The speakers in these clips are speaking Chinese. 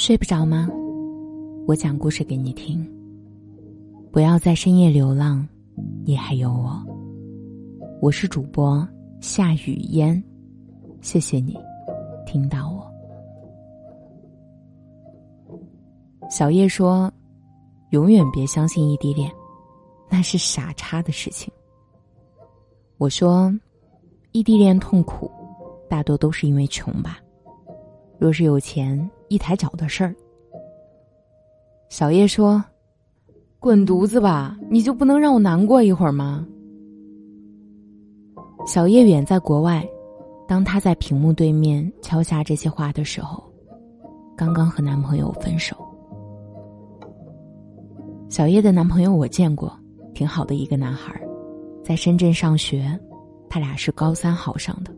睡不着吗？我讲故事给你听。不要在深夜流浪，你还有我。我是主播夏雨嫣，谢谢你听到我。小叶说：“永远别相信异地恋，那是傻叉的事情。”我说：“异地恋痛苦，大多都是因为穷吧。若是有钱。”一抬脚的事儿。小叶说：“滚犊子吧！你就不能让我难过一会儿吗？”小叶远在国外，当她在屏幕对面敲下这些话的时候，刚刚和男朋友分手。小叶的男朋友我见过，挺好的一个男孩，在深圳上学，他俩是高三好上的。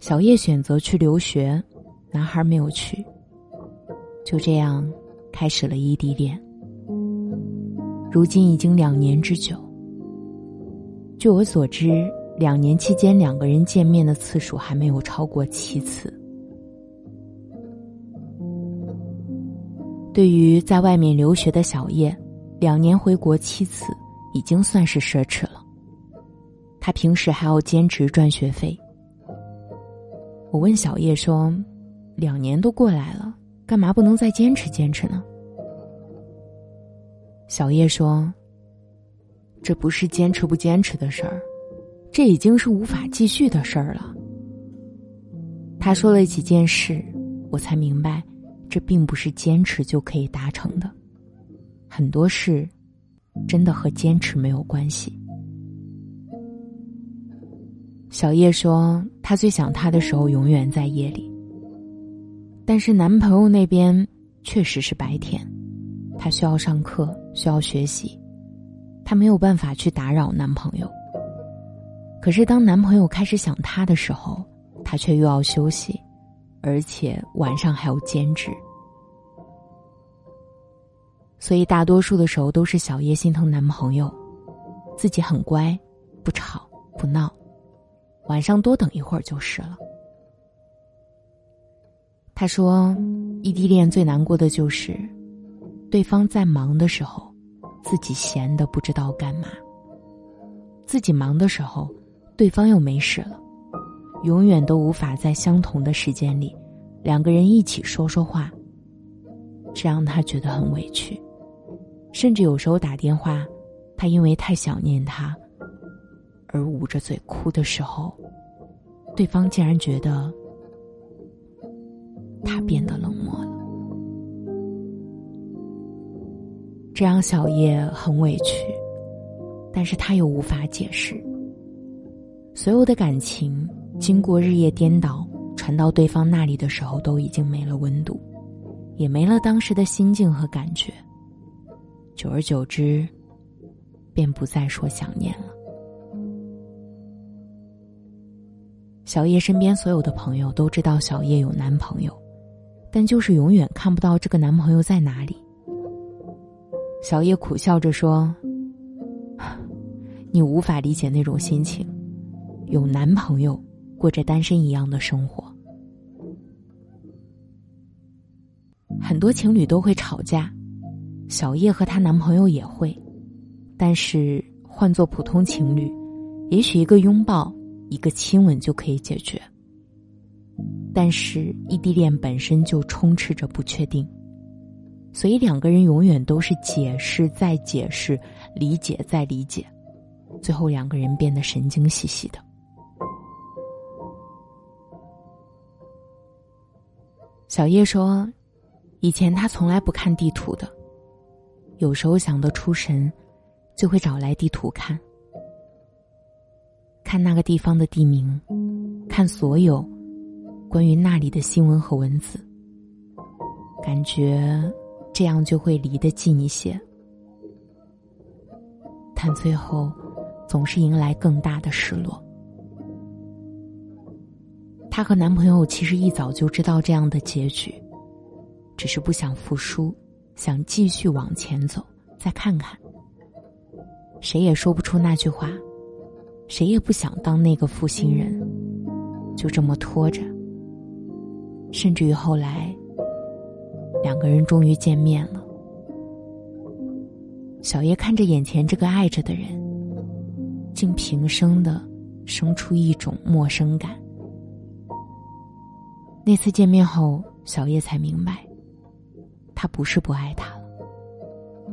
小叶选择去留学。男孩没有去，就这样开始了异地恋。如今已经两年之久。据我所知，两年期间两个人见面的次数还没有超过七次。对于在外面留学的小叶，两年回国七次已经算是奢侈了。他平时还要兼职赚学费。我问小叶说。两年都过来了，干嘛不能再坚持坚持呢？小叶说：“这不是坚持不坚持的事儿，这已经是无法继续的事儿了。”他说了几件事，我才明白，这并不是坚持就可以达成的。很多事，真的和坚持没有关系。小叶说：“他最想他的时候，永远在夜里。”但是男朋友那边确实是白天，他需要上课，需要学习，他没有办法去打扰男朋友。可是当男朋友开始想他的时候，他却又要休息，而且晚上还要兼职。所以大多数的时候都是小叶心疼男朋友，自己很乖，不吵不闹，晚上多等一会儿就是了。他说：“异地恋最难过的就是，对方在忙的时候，自己闲的不知道干嘛；自己忙的时候，对方又没事了，永远都无法在相同的时间里，两个人一起说说话。这让他觉得很委屈，甚至有时候打电话，他因为太想念他，而捂着嘴哭的时候，对方竟然觉得。”他变得冷漠了，这让小叶很委屈，但是他又无法解释。所有的感情经过日夜颠倒传到对方那里的时候，都已经没了温度，也没了当时的心境和感觉。久而久之，便不再说想念了。小叶身边所有的朋友都知道小叶有男朋友。但就是永远看不到这个男朋友在哪里。小叶苦笑着说：“你无法理解那种心情，有男朋友过着单身一样的生活。很多情侣都会吵架，小叶和她男朋友也会，但是换做普通情侣，也许一个拥抱、一个亲吻就可以解决。”但是异地恋本身就充斥着不确定，所以两个人永远都是解释再解释，理解再理解，最后两个人变得神经兮兮的。小叶说：“以前他从来不看地图的，有时候想得出神，就会找来地图看，看那个地方的地名，看所有。”关于那里的新闻和文字，感觉这样就会离得近一些，但最后总是迎来更大的失落。她和男朋友其实一早就知道这样的结局，只是不想服输，想继续往前走，再看看。谁也说不出那句话，谁也不想当那个负心人，就这么拖着。甚至于后来，两个人终于见面了。小叶看着眼前这个爱着的人，竟平生的生出一种陌生感。那次见面后，小叶才明白，他不是不爱他了，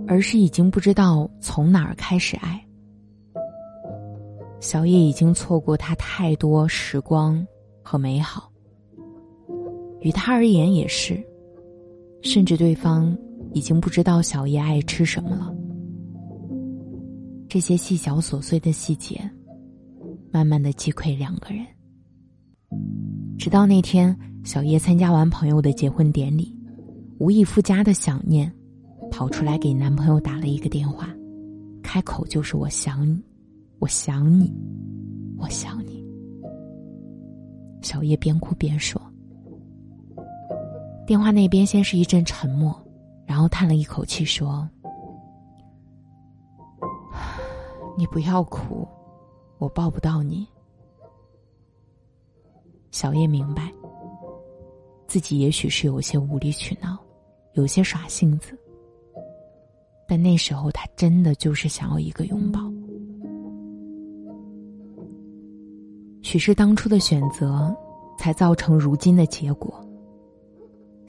而是已经不知道从哪儿开始爱。小叶已经错过他太多时光和美好，与他而言也是，甚至对方已经不知道小叶爱吃什么了。这些细小琐碎的细节，慢慢的击溃两个人。直到那天，小叶参加完朋友的结婚典礼，无以复加的想念，跑出来给男朋友打了一个电话，开口就是“我想你，我想你，我想你”。小叶边哭边说。电话那边先是一阵沉默，然后叹了一口气说。你不要哭，我抱不到你。小叶明白，自己也许是有些无理取闹，有些耍性子，但那时候他真的就是想要一个拥抱。许是当初的选择，才造成如今的结果。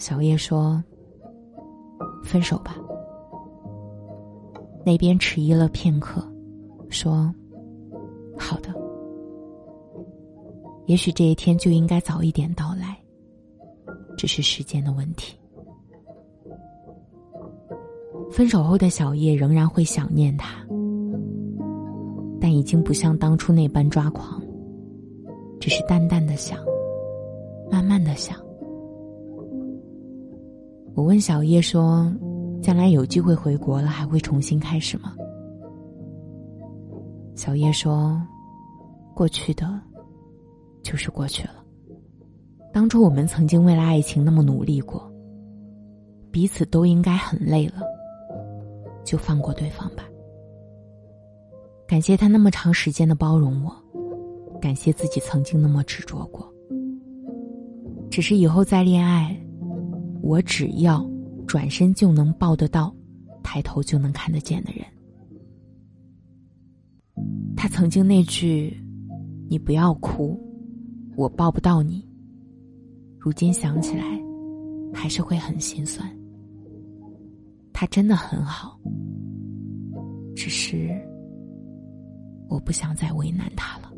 小叶说：“分手吧。”那边迟疑了片刻。说：“好的。也许这一天就应该早一点到来，只是时间的问题。”分手后的小叶仍然会想念他，但已经不像当初那般抓狂，只是淡淡的想，慢慢的想。我问小叶说：“将来有机会回国了，还会重新开始吗？”小叶说：“过去的，就是过去了。当初我们曾经为了爱情那么努力过，彼此都应该很累了，就放过对方吧。感谢他那么长时间的包容我，感谢自己曾经那么执着过。只是以后再恋爱，我只要转身就能抱得到，抬头就能看得见的人。”他曾经那句“你不要哭，我抱不到你”，如今想起来，还是会很心酸。他真的很好，只是我不想再为难他了。